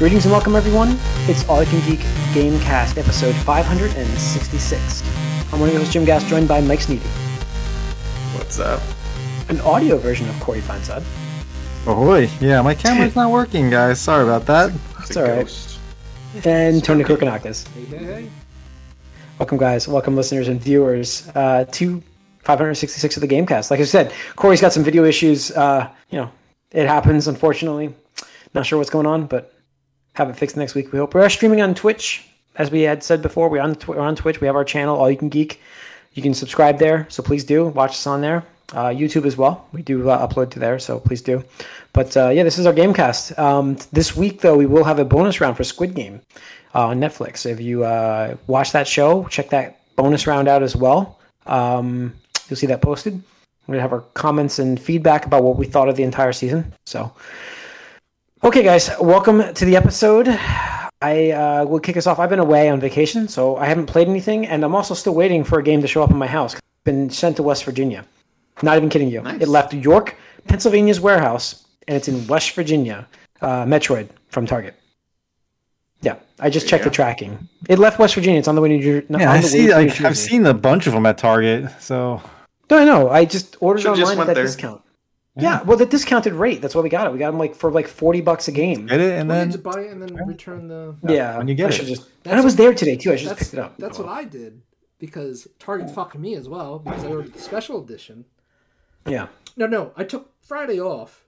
Greetings and welcome, everyone. It's All You Can Geek Gamecast, episode 566. I'm one of your hosts, Jim Gass, joined by Mike Sneedy. What's up? An audio version of Corey Feinsod. Ahoy! Yeah, my camera's not working, guys. Sorry about that. It's all right. And Tony Kokonakis. Hey, hey, hey. Welcome, guys. Welcome, listeners and viewers, uh, to 566 of the Gamecast. Like I said, Corey's got some video issues. Uh, you know, it happens, unfortunately. Not sure what's going on, but have it fixed next week. We hope. We are streaming on Twitch, as we had said before. We're on tw- we're on Twitch. We have our channel, All You Can Geek. You can subscribe there, so please do watch us on there. Uh, YouTube as well. We do uh, upload to there, so please do. But uh, yeah, this is our Gamecast. Um, this week, though, we will have a bonus round for Squid Game uh, on Netflix. If you uh, watch that show, check that bonus round out as well. Um, you'll see that posted. We're gonna have our comments and feedback about what we thought of the entire season. So, okay, guys, welcome to the episode. I uh, will kick us off. I've been away on vacation, so I haven't played anything, and I'm also still waiting for a game to show up in my house. It's been sent to West Virginia. Not even kidding you. Nice. It left York, Pennsylvania's warehouse, and it's in West Virginia. Uh, Metroid from Target. Yeah, I just There you checked the tracking. It left West Virginia. It's on the way to New Jersey. Yeah, I see. Like, I've seen a bunch of them at Target. So No, I know. I just ordered Should've online just at went that there. discount. Yeah, well, the discounted rate. That's why we got it. We got them like for like forty bucks a game. get it, and Well, then just buy it and then return the. Yeah, when you get I it. just. And I was there today too. I should just That's, picked it up. that's what I did because Target fucked me as well because I ordered the special edition. Yeah. No, no, I took Friday off.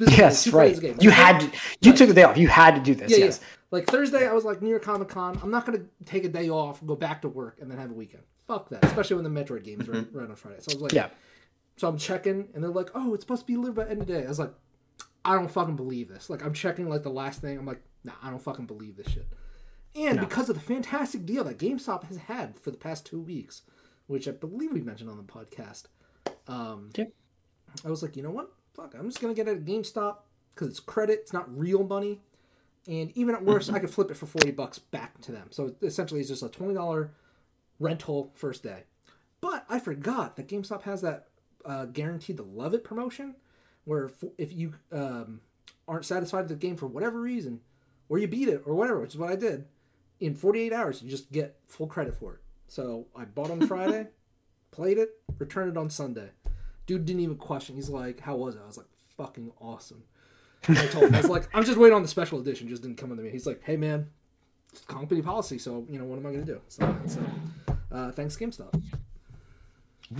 Yes, right. Fridays a game. You had to, you Right. took the day off. You had to do this. Yeah, yes. yeah. Like Thursday, I was like New York Comic Con. I'm not gonna take a day off, go back to work, and then have a weekend. Fuck that. Especially when the Metroid games right, mm-hmm. right on Friday. So I was like, Yeah. So I'm checking, and they're like, "Oh, it's supposed to be delivered by end of day." I was like, "I don't fucking believe this." Like I'm checking like the last thing. I'm like, "Nah, I don't fucking believe this shit." And because of the fantastic deal that GameStop has had for the past two weeks, which I believe we mentioned on the podcast, um, Yep. I was like, you know what? Fuck, I'm just gonna get it at GameStop because it's credit. It's not real money, and even at worst, I could flip it for forty bucks back to them. So essentially, it's just a twenty dollar rental first day. But I forgot that GameStop has that uh, guaranteed to love it promotion, where if, if you um, aren't satisfied with the game for whatever reason, or you beat it or whatever, which is what I did, in 48 hours you just get full credit for it. So I bought on Friday, played it, returned it on Sunday. Dude didn't even question. He's like, "How was it?" I was like, "Fucking awesome." And I told him, I was like, "I'm just waiting on the special edition." Just didn't come into me. He's like, "Hey man, it's company policy, so you know what am I gonna do?" So, so uh, thanks GameStop.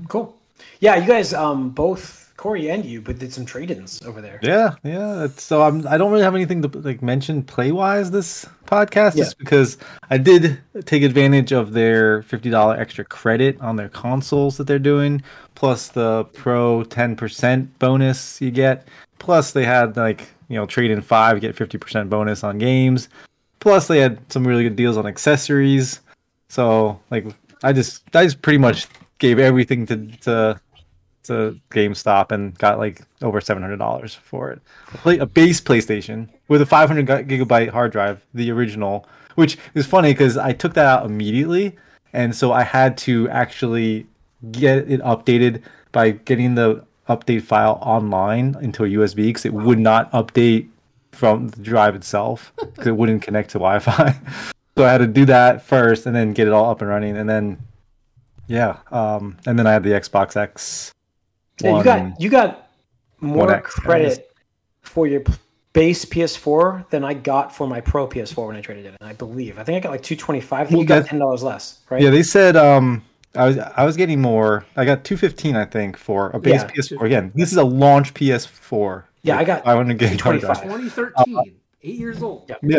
Cool. Yeah, you guys, um, both Corey and you, but did some trade-ins over there. yeah, yeah. So I'm. I don't really have anything to like mention play wise this podcast, Yeah. just because I did take advantage of their fifty dollar extra credit on their consoles that they're doing, plus the pro ten percent bonus you get. Plus they had like you know trade in five get fifty percent bonus on games. Plus they had some really good deals on accessories. So like I just I just pretty much gave everything to to to GameStop and got like over seven hundred dollars for it. A, play, a base PlayStation with a five hundred gigabyte hard drive, the original, which is funny because I took that out immediately, and so I had to actually get it updated by getting the update file online into a USB because it would not update from the drive itself because it wouldn't connect to Wi-Fi. so I had to do that first and then get it all up and running, and then yeah, um, and then I had the Xbox X. Yeah, you got you got more X, credit for your base PS4 than I got for my Pro PS4 when I traded it in. I believe. I think I got like two twenty five. I think well, you got ten dollars less, right? Yeah, they said um I was I was getting more. I got 215 I think for a base Yeah. PS4. Again, this is a launch PS4. Yeah, I got 500 gig hard drive. 2013, eight years old. Yeah. Yeah.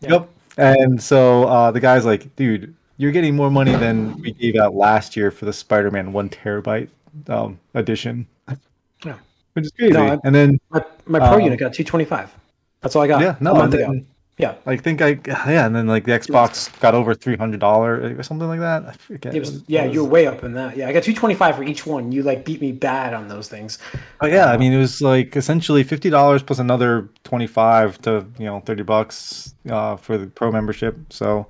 Yeah. Yep. And so uh, the guy's like, dude, you're getting more money than we gave out last year for the Spider-Man one terabyte um, edition. Yeah. Which is crazy. No, I- and then My, my Pro Um, unit got 225. That's all I got. yeah, no, a month and ago. then- Yeah, I think I yeah, and then like the Xbox got over three hundred dollar or something like that. I forget. it was. Yeah, you're way up in that. Yeah, I got 225 for each one. You like beat me bad on those things. Oh yeah, I mean it was like essentially fifty dollars plus another twenty five to you know thirty bucks uh, for the pro membership. So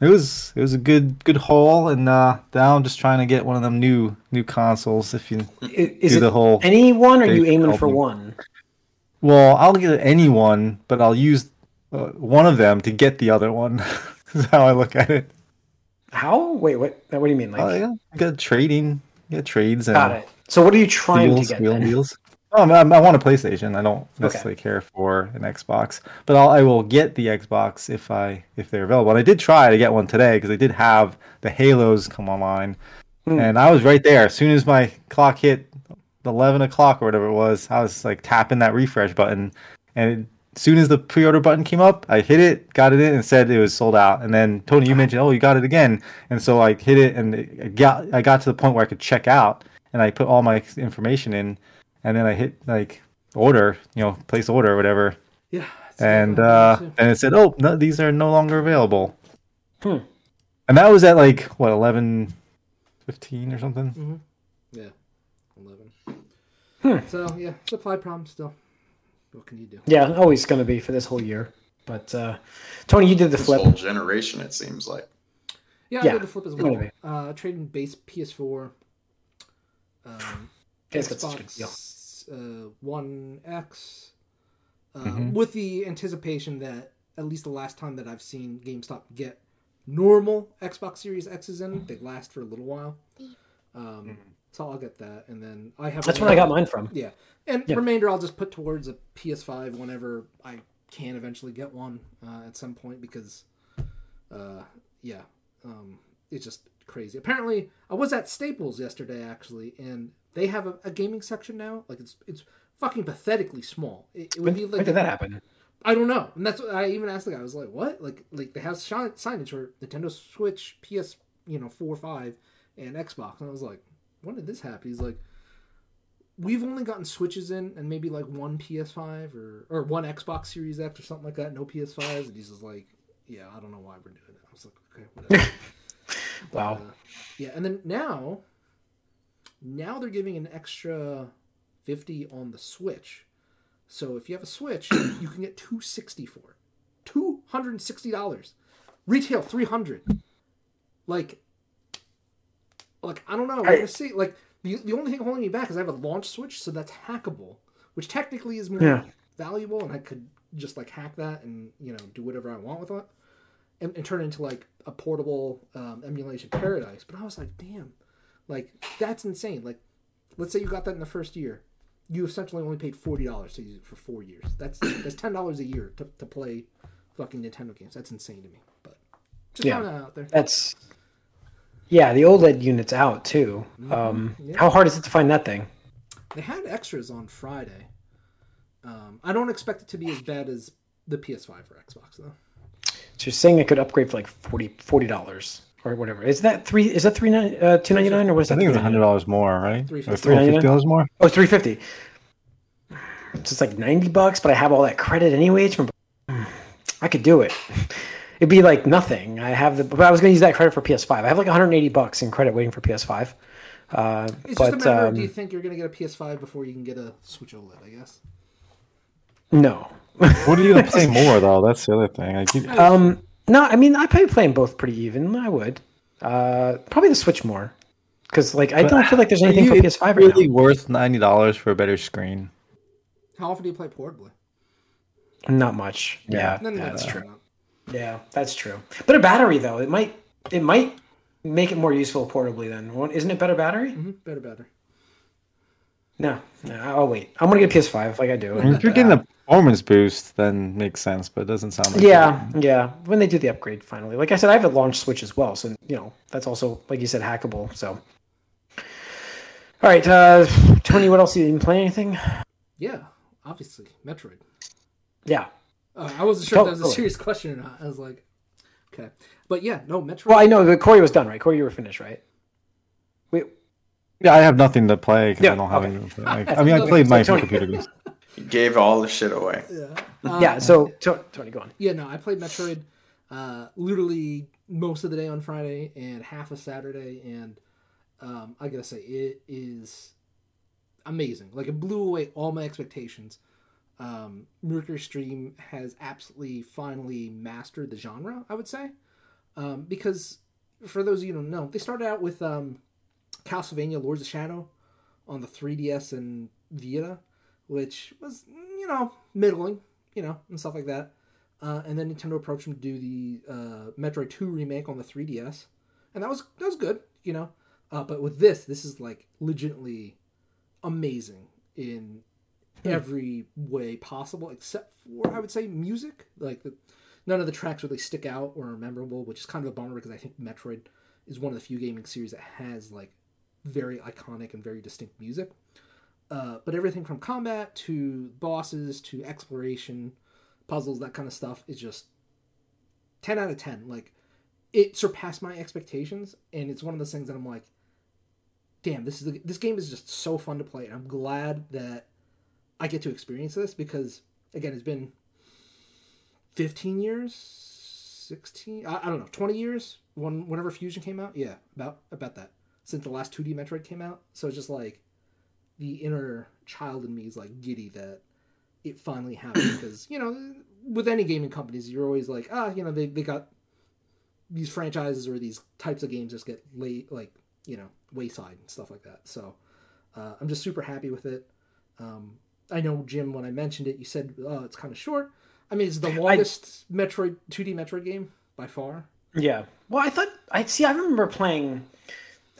it was it was a good good haul, and uh, now I'm just trying to get one of them new new consoles. If you Is, Do it the whole any one? Or are you aiming for one? well, I'll get anyone, but I'll use uh, one of them to get the other one. is how I look at it. How? Wait, what? What do you mean? Like, Oh, yeah. Got trading, got trades and got it. So what are you trying deals, to get? wheel deals. Oh, I, I want a PlayStation. I don't necessarily care for an Xbox, but I'll, I will get the Xbox if I if they're available. And I did try to get one today because they did have the Halos come online, Hmm. and I was right there as soon as my clock hit eleven o'clock or whatever it was. I was like tapping that refresh button, and as soon as the pre-order button came up, I hit it, got it in, and said it was sold out. And then Tony, you mentioned, oh, you got it again, and so I hit it, and it got I got to the point where I could check out, and I put all my information in, and then I hit like order, you know, place order or whatever, Yeah. and uh, and it said, oh, no, these are no longer available. Hmm. And that was at like what eleven fifteen or something. Mm-hmm. yeah, eleven. Hmm. So yeah, supply problem still. What can you do? Yeah, always going to be for this whole year. But uh, Tony, you did the This flip. whole generation, it seems like. Yeah, I Yeah, did the flip as well. be. Uh, trading base PS4, um, Guess that's such a good deal. Xbox uh, One X, uh, Mhm. with the anticipation that at least the last time that I've seen GameStop get normal Xbox Series X's in, they last for a little while. Um, So I'll get that, and then I have. That's when I got mine from. Yeah, and Yeah. remainder I'll just put towards a PS5 whenever I can eventually get one uh, at some point because, uh, yeah, um, it's just crazy. Apparently, I was at Staples yesterday actually, and they have a, a gaming section now. Like it's it's fucking pathetically small. It, it would When, be when did that happen? I don't know, and that's what I even asked the guy. I was like, "What? Like, like they have signage for Nintendo Switch, PS, you know, four, five, and Xbox." And I was like, "When did this happen?" He's like, "We've only gotten Switches in, and maybe like one PS5 or or one Xbox Series X or something like that. No PS5s." And he's just like, "Yeah, I don't know why we're doing it." I was like, "Okay, whatever." Wow. Uh, yeah, and then now, now they're giving an extra fifty on the Switch. So if you have a Switch, you can get two sixty for it. Two hundred and sixty dollars. Retail three hundred. Like, like I don't know. We're I- gonna see. Like the the only thing holding me back is I have a launch Switch, so that's hackable, which technically is more Yeah. valuable, and I could just like hack that and you know do whatever I want with it, and, and turn it into like a portable um, emulation paradise. But I was like, damn, like that's insane. Like, let's say you got that in the first year, you essentially only paid forty dollars to use it for four years. That's that's ten dollars a year to, to play fucking Nintendo games. That's insane to me. But just Yeah. throwing that out there. That's yeah. The OLED unit's out too. Um, Yeah. How hard is it to find that thing? They had extras on Friday. Um, I don't expect it to be as bad as the PS5 or Xbox though. So you're saying I could upgrade for like 40 dollars or whatever. Is that three? Is that three nine uh, two ninety nine or was that? I that? think it was $3.99? hundred dollars more, right? Three Or fifty. fifty dollars more. Oh, three fifty. So it's like ninety bucks, but I have all that credit anyways. From I could do it. It'd be like nothing. I have the, but I was going to use that credit for PS5. I have like 180 bucks in credit waiting for PS5. Uh, It's but just a matter of do you um, think you're gonna get a PS5 before you can get a Switch OLED? I guess. no, What are you gonna play more though? That's the other thing. I keep, um, no. I mean, I probably play them both pretty even. I would uh, probably the Switch more because like I don't feel like there's anything for PS5 right really now. worth ninety dollars for a better screen. How often do you play portably? Not much. Yeah, Then that's fair true. Yeah, that's true. But a battery though, it might it might make it more useful portably. Then isn't it better battery? Mhm, Better, better. No, no. I'll wait. I'm gonna get a PS5 like I do. I if you're getting a performance boost, then makes sense, but it doesn't sound like yeah, yeah. When they do the upgrade finally, like I said, I have a launch switch as well, so you know that's also like you said hackable. So, all right, uh, Tony, what else? You didn't play anything? Yeah, obviously, Metroid. Yeah. Uh, I wasn't sure if that was a serious question or not. I was like, okay, but yeah, no Metroid. Well, I know that Corey was done, right? Corey, you were finished, right? Wait, Yeah, I have nothing to play because Yeah, I don't have okay. anything to play. Like, I mean, I played my Tony- computer games. He gave all the shit away. yeah, yeah. So Tony, go on. yeah, no, I played Metroid uh, literally most of the day on Friday and half of Saturday, and um, I gotta say it is amazing. Like it blew away all my expectations. Um, MercurySteam has absolutely finally mastered the genre. I would say um, because for those of you who don't know, they started out with um, Castlevania: Lords of Shadow on the 3DS and Vita, which was you know middling, you know, and stuff like that. Uh, and then Nintendo approached him to do the uh, Metroid 2 remake on the 3DS, and that was that was good, you know. Uh, but with this, this is like legitimately amazing in every way possible, except for I would say music. Like the, none of the tracks really stick out or are memorable, which is kind of a bummer because I think Metroid is one of the few gaming series that has like very iconic and very distinct music. Uh, but everything from combat to bosses to exploration, puzzles, that kind of stuff is just 10 out of 10. Like, it surpassed my expectations, and it's one of those things that I'm like, damn, this is the, this game is just so fun to play, and I'm glad that I get to experience this because, again, it's been 15 years, 16, I, I don't know, 20 years when whenever Fusion came out. Yeah, about about that since the last 2D Metroid came out. So it's just like the inner child in me is like giddy that it finally happened because you know with any gaming companies you're always like ah you know they, they got these franchises or these types of games just get late like you know wayside and stuff like that. So uh, i'm just super happy with it. Um, i know jim when i mentioned it you said oh it's kind of short. I mean it's the longest I... metroid 2d metroid game by far? Yeah. Well i thought i see i remember playing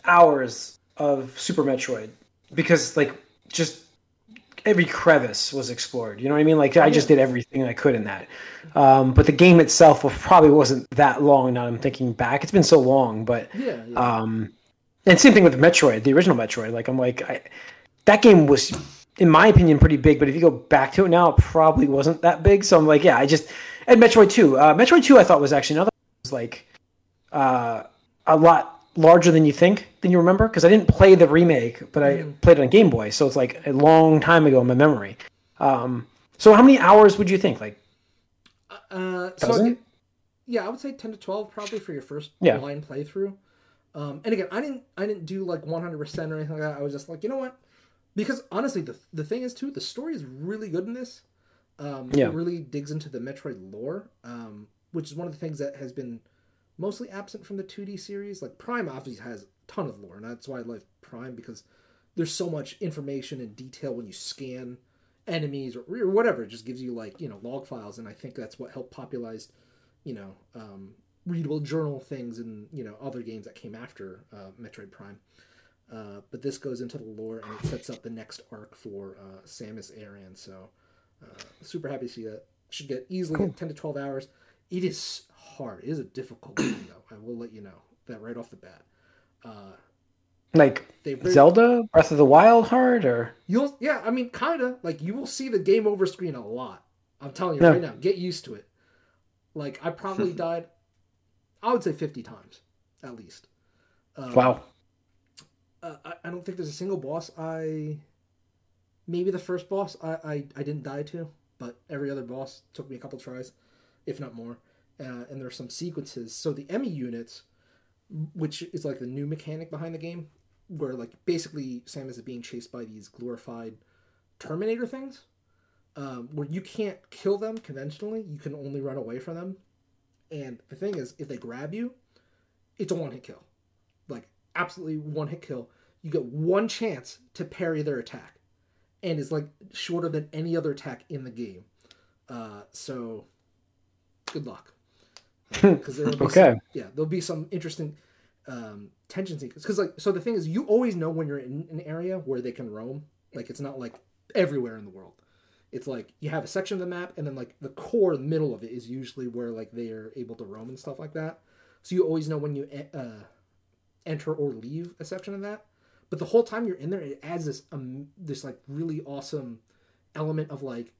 hours of super metroid because like just every crevice was explored. You know what I mean? Like I just did everything I could in that. Um, but the game itself probably wasn't that long. Now I'm thinking back, it's been so long. But yeah, yeah. Um, and same thing with Metroid, the original Metroid. Like I'm like, I, that game was, in my opinion, pretty big. But if you go back to it now, it probably wasn't that big. So I'm like, yeah, I just and Metroid Two. Uh, Metroid Two, I thought was actually another was like uh, a lot larger than you think than you remember because I didn't play the remake, but I mm. played it on Game Boy, so it's like a long time ago in my memory. Um, so how many hours would you think? Like, uh, so yeah, I would say ten to twelve probably for your first yeah. line playthrough. Um, and again, I didn't I didn't do like one hundred percent or anything like that. I was just like, you know what? Because honestly, the the thing is too, the story is really good in this. Um, yeah. It really digs into the Metroid lore, um, which is one of the things that has been mostly absent from the 2D series. Like Prime obviously has a ton of lore, and that's why I like Prime because there's so much information and detail when you scan enemies or, or whatever. It just gives you like you know log files, and I think that's what helped popularize you know um, readable journal things and you know other games that came after uh, Metroid Prime. Uh, but this goes into the lore and it sets up the next arc for uh, Samus Aran. So uh, super happy to see that. Should get easily cool. 10 to 12 hours. It is hard. It is a difficult game, though. I will let you know that right off the bat. Uh, like really, Zelda, Breath of the Wild, hard or you'll yeah. I mean, kind of like you will see the game over screen a lot. I'm telling you no. right now. Get used to it. Like I probably died. I would say 50 times at least. Um, wow. Uh, I, I don't think there's a single boss I. Maybe the first boss I, I, I didn't die to, but every other boss took me a couple tries, if not more uh, and there's some sequences. So the EMMI units, which is like the new mechanic behind the game, where like basically Sam is being chased by these glorified Terminator things, um, where you can't kill them conventionally. You can only run away from them. And the thing is, if they grab you, it's a one hit kill, like absolutely one hit kill. You get one chance to parry their attack, and it's like shorter than any other attack in the game. Uh, so, good luck because there will be okay. Some, yeah, there'll be some interesting um, tension seekers. Because like, so the thing is, you always know when you're in an area where they can roam. Like, it's not like everywhere in the world. It's like you have a section of the map, and then like the core, the middle of it is usually where like they are able to roam and stuff like that. So you always know when you uh, enter or leave a section of that. But the whole time you're in there, it adds this um, this like really awesome element of like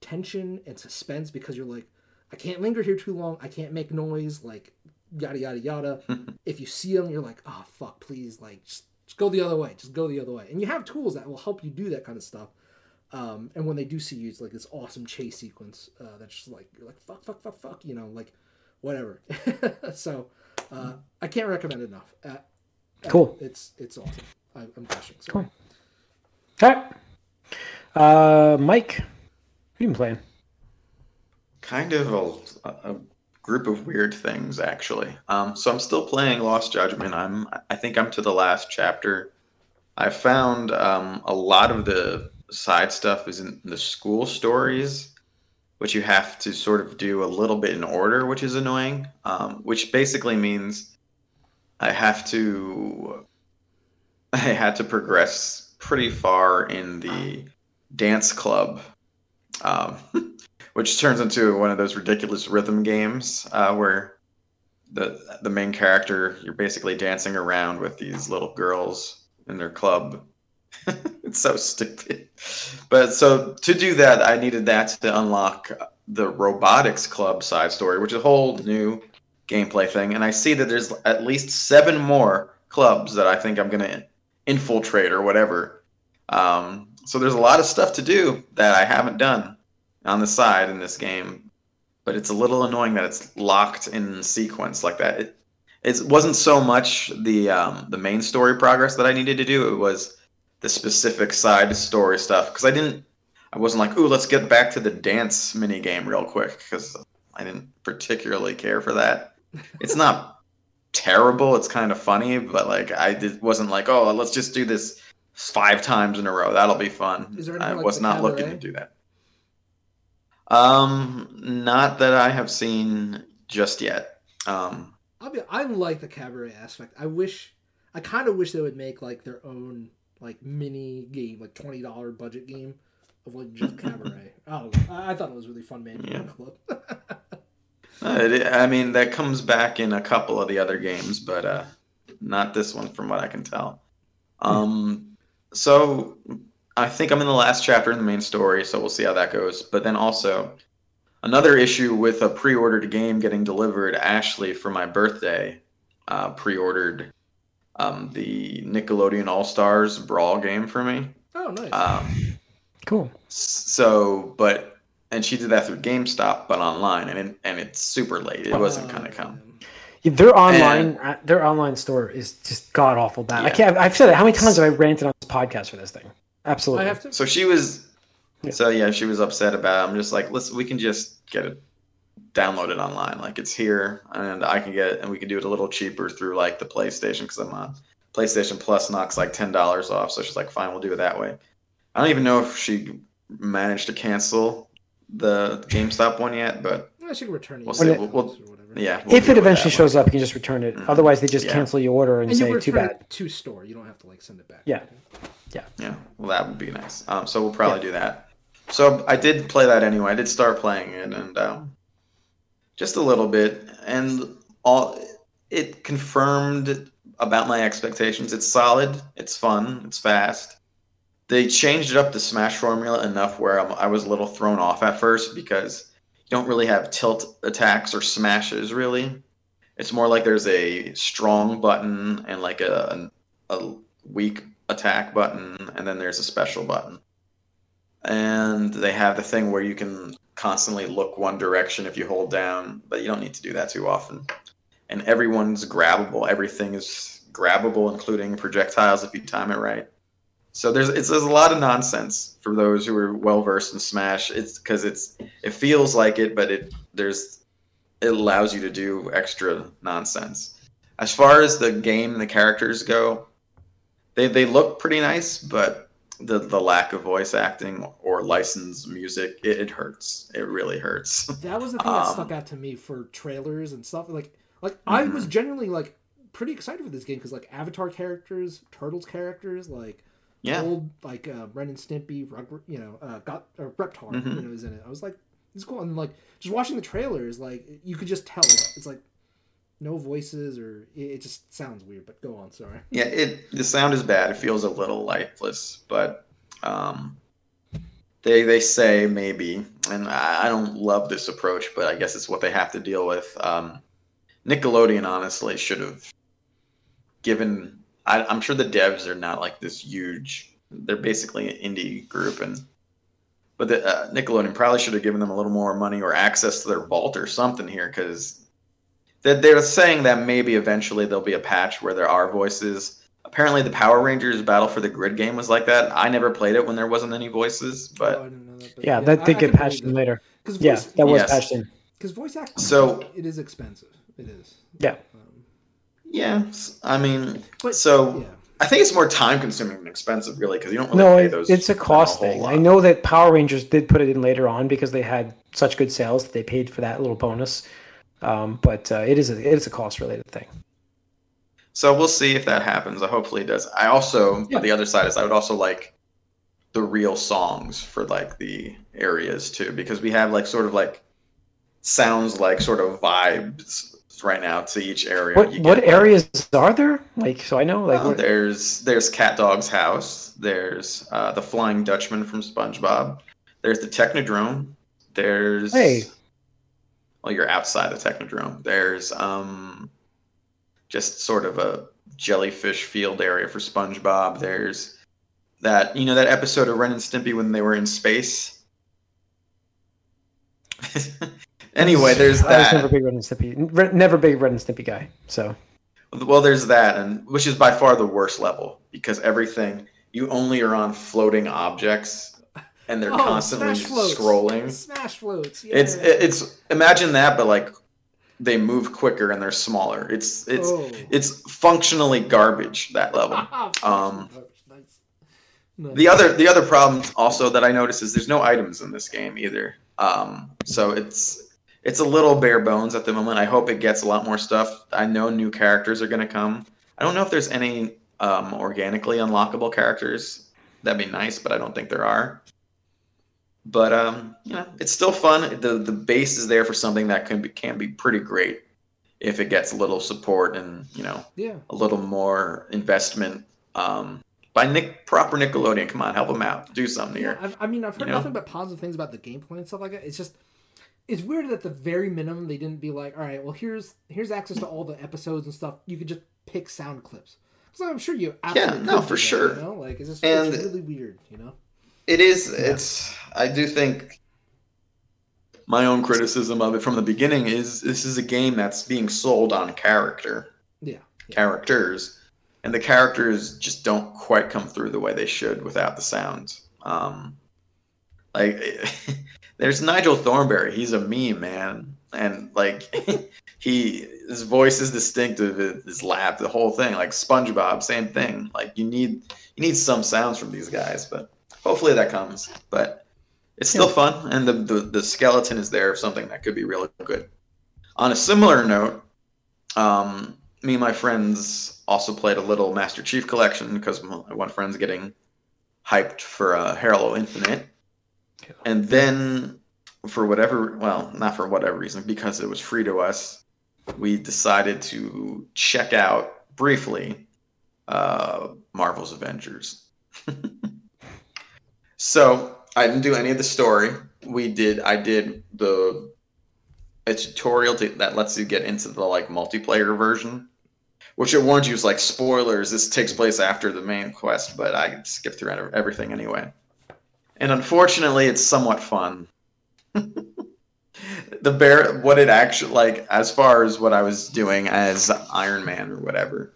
tension and suspense because you're like, I can't linger here too long. I can't make noise. Like yada yada yada. if you see them, you're like, oh fuck, please, like just, just, go the other way. Just go the other way. And you have tools that will help you do that kind of stuff. Um, and when they do see you, it's like this awesome chase sequence uh, that's just like you're like fuck fuck fuck fuck, you know, like whatever. so uh, I can't recommend it enough. Uh, cool. It's it's awesome. I, am gushing. So. Cool. All right. Uh, Mike, what have you been playing? Kind of a, a group of weird things actually. Um, so I'm still playing Lost Judgment. I'm I think I'm to the last chapter. I found um, a lot of the side stuff is in the school stories, which you have to sort of do a little bit in order, which is annoying. Um, which basically means I have to I had to progress pretty far in the dance club, um, which turns into one of those ridiculous rhythm games uh, where the the main character you're basically dancing around with these little girls in their club. it's so stupid. But so to do that, I needed that to unlock the robotics club side story, which is a whole new gameplay thing. And I see that there's at least seven more clubs that I think I'm gonna infiltrate or whatever. Um, so there's a lot of stuff to do that I haven't done on the side in this game, but it's a little annoying that it's locked in sequence like that. It it wasn't so much the um, the main story progress that I needed to do. It was the specific side story stuff because I didn't. I wasn't like, ooh, let's get back to the dance mini game real quick because I didn't particularly care for that. It's not terrible. It's kind of funny, but like I did, wasn't like, oh, let's just do this five times in a row. That'll be fun. Is there I like was not looking to do that. Um, not that I have seen just yet. Um, I'll be, I like the cabaret aspect. I wish, I kind of wish they would make like their own like mini game, like twenty dollar budget game of like just cabaret. Oh, I, I thought it was really fun, man. Yeah. Club. uh, I mean, that comes back in a couple of the other games, but uh, not this one, from what I can tell. Um, so I think I'm in the last chapter in the main story, so we'll see how that goes. But then also another issue with a pre-ordered game getting delivered. Ashley, for my birthday, uh, pre-ordered um, the Nickelodeon All Stars Brawl game for me. oh, nice. Um, Cool. so, but and she did that through GameStop, but online, and it, and it's super late. It wasn't Oh, gonna come. Yeah, their online uh, their online store is just god awful bad. I can't. I've said it. How many times have I ranted on this podcast for this thing? Absolutely. I have to. So she was, Yeah. so yeah, she was upset about. It. I'm just like, let's we can just get it downloaded online. Like it's here, and I can get it, and we can do it a little cheaper through like the PlayStation because I'm on PlayStation Plus knocks like ten dollars off. So she's like, fine, we'll do it that way. I don't even know if she managed to cancel the GameStop one yet, but I should return it. We'll see. We'll- we'll- whatever. Yeah. we'll if it eventually shows up, you can just return it. Mhm. Otherwise, they just Yeah. cancel your order and, And say, return "Too bad." it to store. You don't have to like send it back. Yeah. Yeah, yeah. well, that would be nice. Um, so we'll probably do that. So I did play that anyway. I did start playing it, and um, just a little bit, and all it confirmed about my expectations. It's solid. It's fun. It's fast. They changed it up the Smash formula enough where I'm, I was a little thrown off at first because you don't really have tilt attacks or smashes really. It's more like there's a strong button and like a, a weak attack button, and then there's a special button. And they have the thing where you can constantly look one direction if you hold down, but you don't need to do that too often. And everyone's grabbable. Everything is grabbable, including projectiles if you time it right. So there's it's there's a lot of nonsense for those who are well versed in Smash. It's because it's it feels like it, but it there's it allows you to do extra nonsense. As far as the game and the characters go, they they look pretty nice, but the the lack of voice acting or licensed music, it, it hurts. It really hurts. That was the thing that Um, stuck out to me for trailers and stuff. Like, like I Mhm. was genuinely like pretty excited for this game because like Avatar characters, Turtles characters, like yeah, old like uh, Ren and Stimpy, Rug, you know, uh, got uh, Reptar, Mhm. you know, is in it. I was like, it's cool, and like just watching the trailers, like you could just tell it's, it's like no voices or it, it just sounds weird. But go on, sorry. yeah. It the sound is bad. It feels a little lifeless, but um, they they say maybe, and I, I don't love this approach, but I guess it's what they have to deal with. Um, Nickelodeon honestly should have given. I, I'm sure the devs are not like this huge. They're basically an indie group, and but the, uh, Nickelodeon probably should have given them a little more money or access to their vault or something here, because they're, they're saying that maybe eventually there'll be a patch where there are voices. Apparently, the Power Rangers Battle for the Grid game was like that. I never played it when there wasn't any voices, oh, but I didn't know that. But Yeah, that I- did I get can patched in later. Because Yeah, voice, that was Yes. patched in. because voice acting. So- it is expensive. It is. Yeah. Um, yeah, I mean, but so yeah, I think it's more time consuming than expensive, really, because you don't really No, pay those. it's a cost whole thing. lot. I know that Power Rangers did put it in later on because they had such good sales that they paid for that little bonus. Um, but uh, it is a it is a cost related thing. So we'll see if that happens. I hopefully it does. I also Yeah. the other side is I would also like the real songs for like the areas too, because we have like sort of like sounds like sort of vibes right now to each area. What what areas are there? Like so I know like there's there's Cat Dog's house. There's uh, the Flying Dutchman from SpongeBob. There's the Technodrome. There's Hey. Well, you're outside the Technodrome. There's um, just sort of a jellyfish field area for SpongeBob. There's that you know that episode of Ren and Stimpy when they were in space. anyway, there's I was never a big Ren and Stimpy, never big Ren and Stimpy guy. So Well, there's that, and which is by far the worst level because everything you only are on floating objects, and they're Oh, constantly Smash scrolling. Smash floats. Yeah. It's it's imagine that, but like they move quicker and they're smaller. It's it's Oh. it's functionally garbage that level. Um, nice. Nice. The other the other problem also that I notice is there's no items in this game either. Um, so it's it's a little bare bones at the moment. I hope it gets a lot more stuff. I know new characters are going to come. I don't know if there's any um, organically unlockable characters. That'd be nice, but I don't think there are. But um, you know, it's still fun. the The base is there for something that can be can be pretty great if it gets a little support and you know yeah. a little more investment um, by Nick proper Nickelodeon. Come on, help them out. Do something Yeah, here. I've, I mean, I've heard You know? nothing but positive things about the gameplay and stuff like that. It's just, it's weird that at the very minimum they didn't be like, all right, well here's here's access to all the episodes and stuff. You could just pick sound clips. So I'm sure you. Absolutely no, for that, sure. You know, like it's just And- it's really weird. You know. It is. It's. I do think my own criticism of it from the beginning is this is a game that's being sold on character Yeah. yeah. characters, and the characters just don't quite come through the way they should without the sound. Um, like there's Nigel Thornberry. He's a meme, man, and like he his voice is distinctive. His laugh, the whole thing. Like SpongeBob, same thing. Like you need you need some sounds from these guys, but hopefully that comes. But it's still fun, and the, the the skeleton is there of something that could be really good. On a similar note, um, me and my friends also played a little Master Chief Collection because one friend's getting hyped for uh, Halo Infinite, and then for whatever, well, not for whatever reason, because it was free to us, we decided to check out briefly uh, Marvel's Avengers. so I didn't do any of the story. We did. I did the a tutorial to, that lets you get into the like multiplayer version, which it warns you is like spoilers. This takes place after the main quest, but I skipped through everything anyway. And unfortunately, it's somewhat fun. the bear, what it actually like, as far as what I was doing as Iron Man or whatever,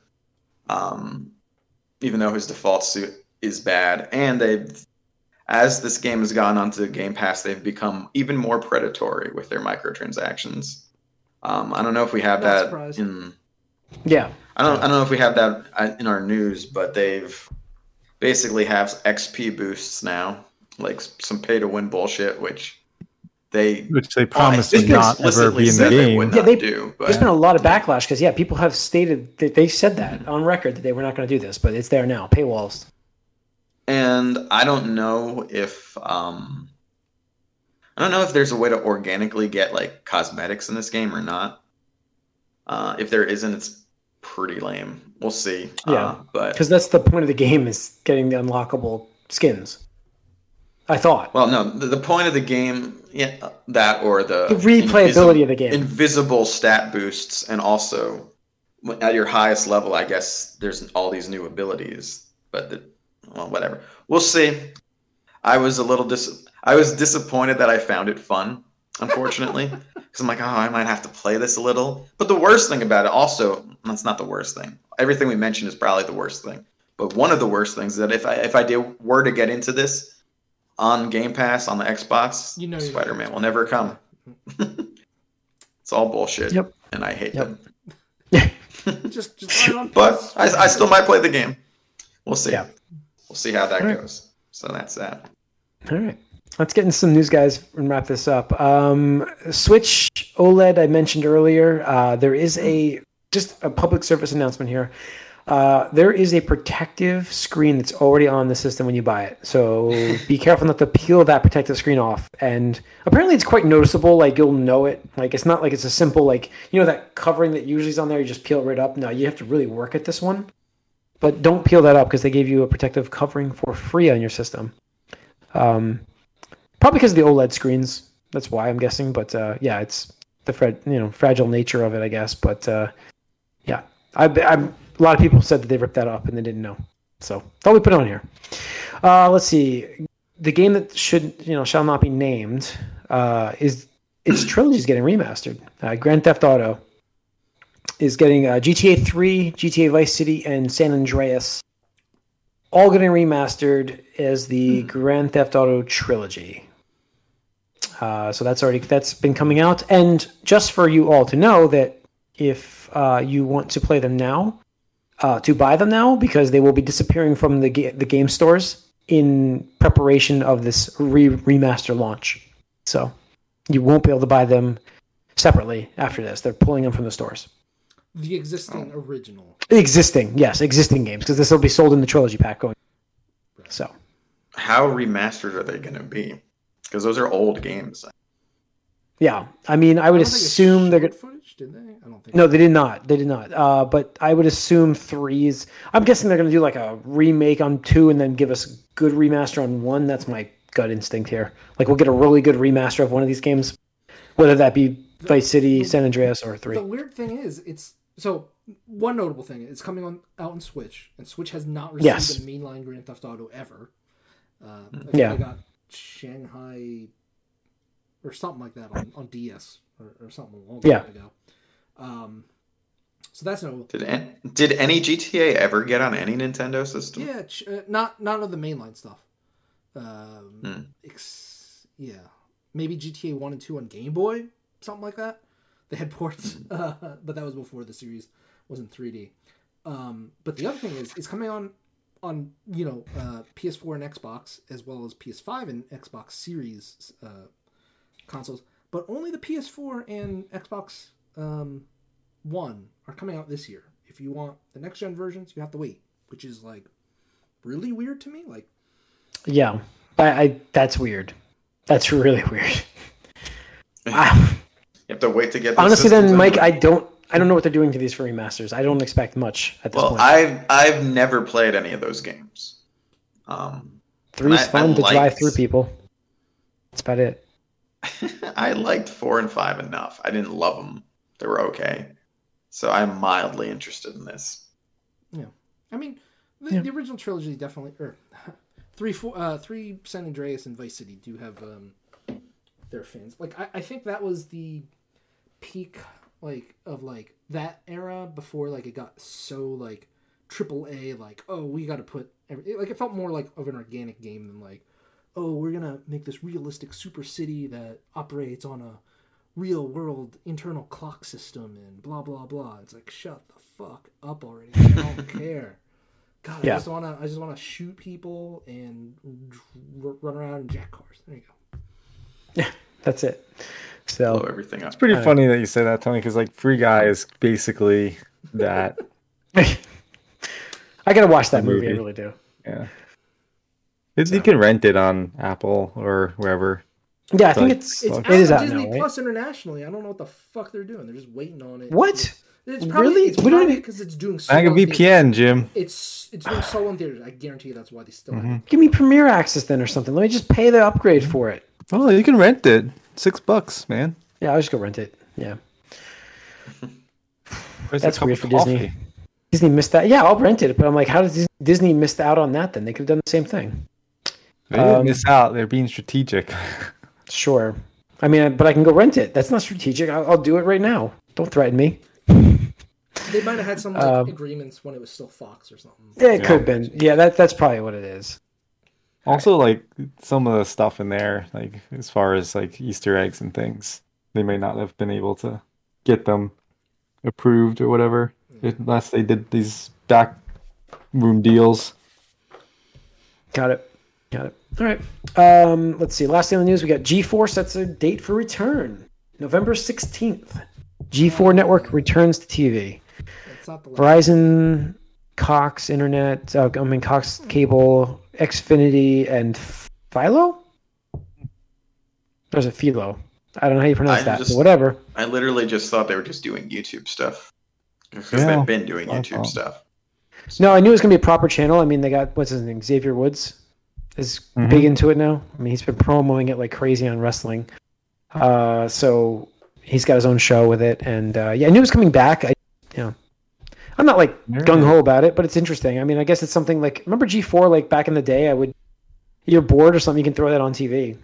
um, even though his default suit is bad, and they've as this game has gone onto Game Pass, they've become even more predatory with their microtransactions. Um, I don't know if we have Not that surprised. in. yeah, I don't. I don't know if we have that uh, in our news, but they've basically have XP boosts now, like some pay to win bullshit, which they which they promised well, would not ever explicitly be in the said they game. would Yeah, not they- do. there's been a lot of backlash because yeah, people have stated that they said that on record that they were not going to do this, but it's there now. Paywalls. and I don't know if um, I don't know if there's a way to organically get like cosmetics in this game or not. Uh, if there isn't, it's pretty lame. We'll see. Yeah. uh, but because that's the point of the game is getting the unlockable skins. I thought well, no, the, the point of the game, yeah, that or the the replayability of the game. invisible stat boosts, and also at your highest level, I guess there's all these new abilities. But the, well, whatever. We'll see. I was a little dis. I was disappointed that I found it fun. Unfortunately, because I'm like, oh, I might have to play this a little. But the worst thing about it, also, that's not the worst thing. Everything we mentioned is probably the worst thing. But one of the worst things is that if I if I did were to get into this on Game Pass on the Xbox, You know Spider Man will never come. it's all bullshit. Yep. And I hate Yep. them. Just, just it on But I, I still might play the game. we'll see. Yeah. We'll see how that All right. goes. So that's that. All right. Let's get into some news, guys, and wrap this up. Um, Switch OLED, I mentioned earlier. Uh, there is a just a public service announcement here. Uh, there is a protective screen that's already on the system when you buy it. So be careful not to peel that protective screen off. And apparently, it's quite noticeable. Like you'll know it. Like it's not like it's a simple like you know that covering that usually is on there. You just peel it right up. No, you have to really work at this one. But don't peel that up because they gave you a protective covering for free on your system. Um, probably because of the OLED screens. That's why I'm guessing. But uh, yeah, it's the fra- you know fragile nature of it, I guess. But uh, yeah, I, I'm a lot of people said that they ripped that up and they didn't know. So thought we put it on here. Uh, let's see. The game that should you know shall not be named uh, is its trilogy is getting remastered. Uh, Grand Theft Auto is getting uh, GTA 3, GTA Vice City, and San Andreas all getting remastered as the Grand Theft Auto trilogy. Uh, so that's already that's been coming out, and just for you all to know that if uh, you want to play them now, uh, to buy them now because they will be disappearing from the ga- the game stores in preparation of this re- remaster launch. So you won't be able to buy them separately after this. They're pulling them from the stores. The existing original. Existing, yes, existing games because this will be sold in the trilogy pack going. So How remastered are they going to be? Because those are old games. yeah, I mean, I would I don't think it assume they're showed gonna. did they? I don't think. No, they did not. They did not. Uh, but I would assume threes. I'm guessing they're going to do like a remake on two and then give us a good remaster on one. That's my gut instinct here. Like we'll get a really good remaster of one of these games, whether that be Vice City, San Andreas, or three. The weird thing is, it's so one notable thing. It's coming on out on Switch, and Switch has not received Yes. a mainline Grand Theft Auto ever. Uh, I Yeah. they got Shanghai or something like that on, on DS or, or something a long time Yeah. ago. Um, so that's no. Did an, did any GTA ever get on any Nintendo system? Yeah, ch- uh, not not of the mainline stuff. Um, Hmm. ex- yeah, maybe GTA One and Two on Game Boy, something like that. They had ports, uh, but that was before the series was in 3D. Um, but the other thing is, it's coming on on you know uh, PS4 and Xbox as well as PS5 and Xbox Series uh, consoles, but only the PS4 and Xbox um, One are coming out this year. If you want the next gen versions, you have to wait, which is like really weird to me. Like, Yeah, I, I that's weird. That's really weird. You have to wait to get. the honestly, then, Mike, anyway. I don't. I don't know what they're doing to these for remasters. I don't expect much at this Well, point. I've I've never played any of those games. Um, Three's I- I fun to drive through people. That's about it. I liked four and five enough. I didn't love them. They were okay. So I'm mildly interested in this. Yeah. I mean, the, Yeah. the original trilogy definitely, or three, four, uh, three San Andreas and Vice City do have um, their fans. Like, I, I think that was the peak, like, of like that era before like it got so like triple A. Like, oh, we got to put every, like it felt more like of an organic game than like, oh, we're gonna make this realistic super city that operates on a real world internal clock system and blah blah blah. It's like shut the fuck up already. I don't care. God, Yeah. I just wanna I just wanna shoot people and r- run around in jack cars. There you go. Yeah, that's it. Blow everything up. It's pretty Alright. funny that you say that, Tony, because like Free Guy is basically that. I gotta watch that movie. I really do. yeah. It, You can rent it on Apple or wherever. Yeah, I think Like, it's It's out is on out Disney now, right? Plus internationally. I don't know what the fuck they're doing. They're just waiting on it. What? It's probably, Really? It's probably because it's doing so Like a well in theaters. VPN, Jim. It's it's doing so well in theaters. I guarantee you that's why they still have it. Give me Premier access then or something. Let me just pay the upgrade for it. Oh, you can rent it. Six bucks, man. Yeah, I'll just go rent it. Yeah. Where's That's a weird for Disney. coffee? Disney missed that. Yeah, I'll rent it, but I'm like, how does Disney miss out on that then? They could have done the same thing. They didn't Um, miss out. They're being strategic. Sure. I mean, but I can go rent it. That's not strategic. I'll, I'll do it right now. Don't threaten me. They might have had some like, Um, agreements when it was still Fox or something. Yeah, it Yeah. could have been. Yeah, that that's probably what it is. also, like some of the stuff in there, like as far as like Easter eggs and things, they may not have been able to get them approved or whatever, unless they did these back room deals. Got it. Got it. All right. Um, let's see. Last thing on the news, we got G4 sets a date for return, November sixteenth. G4 network returns to TV. It's not the last. Verizon, Cox Internet, uh, I mean Cox Cable, Xfinity, and Philo. There's a Philo. I don't know how you pronounce I that, just- but whatever. I literally just thought they were just doing YouTube stuff because Yeah, they've been doing I YouTube thought. stuff. No, I knew it was gonna be a proper channel. I mean, they got what's his name, Xavier Woods, is Mhm. big into it now. I mean, he's been promoting it like crazy on wrestling. Uh, so he's got his own show with it, and uh, yeah, I knew it was coming back. I, you know, I'm not like Yeah. gung ho about it, but it's interesting. I mean, I guess it's something like remember G4 like back in the day. I would you're bored or something, you can throw that on TV.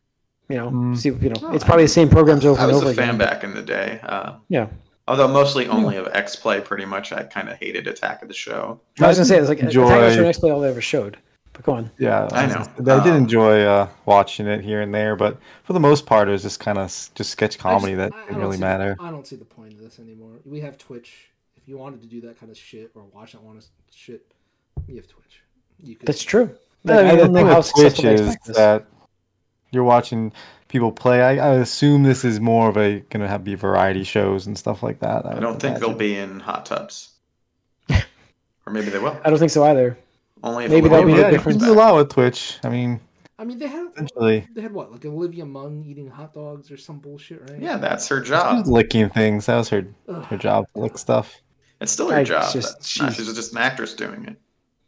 You know, Mm. see, you know, it's probably the same programs over and over. I and was over a fan back in the day. Uh, Yeah, although mostly only of X Play, pretty much. I kind of hated Attack of the Show. I was gonna say it's like Enjoy- Attack on Titan Next Play all they ever showed. But go on. Yeah, I know. gonna I did Um, enjoy uh, watching it here and there, but for the most part, it was just kind of just sketch comedy just- that I- I didn't don't really see- matter. I don't see the point of this anymore. We have Twitch. If you wanted to do that kind of shit or watch that kind of shit, you have Twitch. You could. That's true. Like, I I don't know how Twitch is that you're watching people play. I, I assume this is more of a gonna have be variety shows and stuff like that. I don't think they'll be in hot tubs. or maybe they will. I don't think so either. Only if Maybe that'll be yeah, the you difference. can do a lot with Twitch. I mean, I mean, they had essentially, they had what like Olivia Munn eating hot dogs or some bullshit, right? Yeah, that's her she's job. licking things. That was her Ugh. her job to lick stuff. It's still her I job. just- That's not- she's- she's just an actress doing it.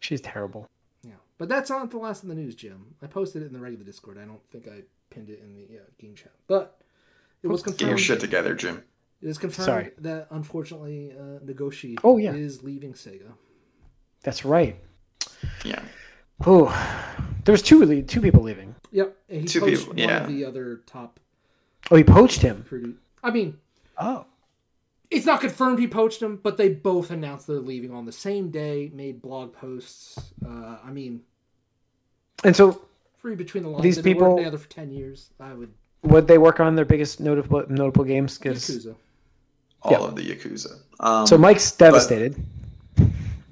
She's terrible. Yeah, but that's not the last of the news, Jim. I posted it in the regular Discord. I don't think I pinned it in the uh, game chat, but it was confirmed. Get confirmed. your shit together, Jim. It is confirmed Sorry. that unfortunately, uh, Nagoshi Oh, yeah. is leaving Sega. That's right. Yeah. Oh, there was two really two people leaving. Yep, and he Two poached people, one yeah. of the other top Oh, he poached him. produ I mean, Oh, it's not confirmed he poached him, but they both announced they're leaving on the same day. Made blog posts. Uh, I mean, and so free between the lines. These They've been people- working together for ten years. I would would they work on their biggest notable notable games? Because Yakuza. All Yeah. of the Yakuza. Um, so Mike's devastated.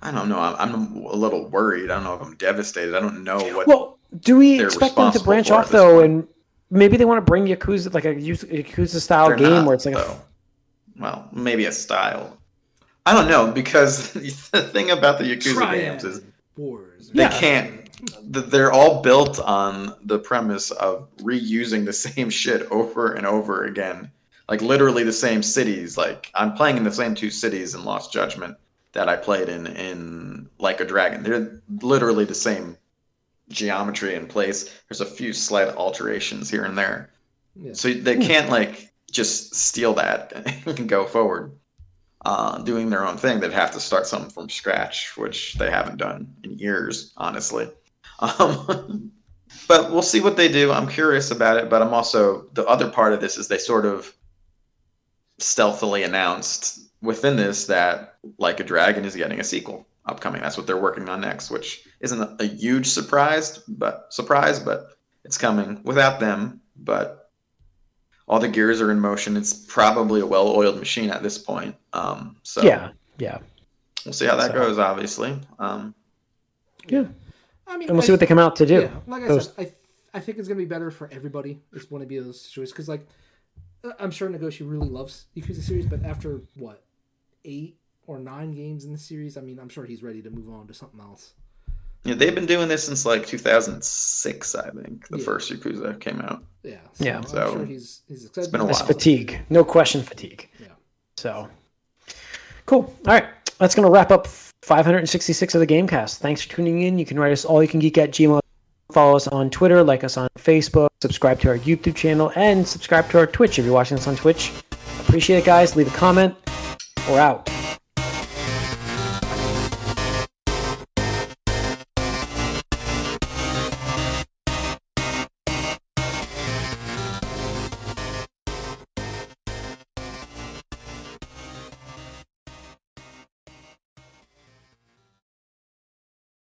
I don't know. I'm, I'm a little worried. I don't know if I'm devastated. I don't know what. Well, do we expect them to branch off though, point. and maybe they want to bring Yakuza like a Yakuza style they're game not, where it's like a well, maybe a style. I don't know because the thing about the Yakuza Triad games is Wars. they Yeah. can't. They're all built on the premise of reusing the same shit over and over again. Like literally the same cities. Like I'm playing in the same two cities in Lost Judgment that I played in in Like a Dragon. They're literally the same geometry in place. There's a few slight alterations here and there. Yeah. So they can't like just steal that and go forward uh, doing their own thing. They'd have to start something from scratch, which they haven't done in years, honestly. Um, but we'll see what they do. I'm curious about it, but I'm also the other part of this is they sort of stealthily announced within this that Like a Dragon is getting a sequel upcoming. That's what they're working on next, which isn't a huge surprise, but surprise, but it's coming without them. But all the gears are in motion. It's probably a well-oiled machine at this point. Um, so yeah, yeah, we'll see how that So- goes. Obviously, um, yeah. I mean, And we'll I- see what they come out to do. Yeah, like I Those- said, I th- I think it's gonna be better for everybody. It's going to be those situations because like uh, I'm sure Nagoshi really loves Yakuza series, but after what eight or nine games in the series, I mean, I'm sure he's ready to move on to something else. yeah, they've been doing this since like 2006, I think. The Yeah. first Yakuza came out. Yeah, Yeah. I'm So, sure he's he's excited. been a It's while. fatigue, no question, fatigue. Yeah. So cool. All right, that's gonna wrap up 566 of the GameCast. Thanks for tuning in. You can write us all you can geek at gmail. Follow us on Twitter, like us on Facebook, subscribe to our YouTube channel, and subscribe to our Twitch if you're watching us on Twitch. Appreciate it, guys. Leave a comment. We're out.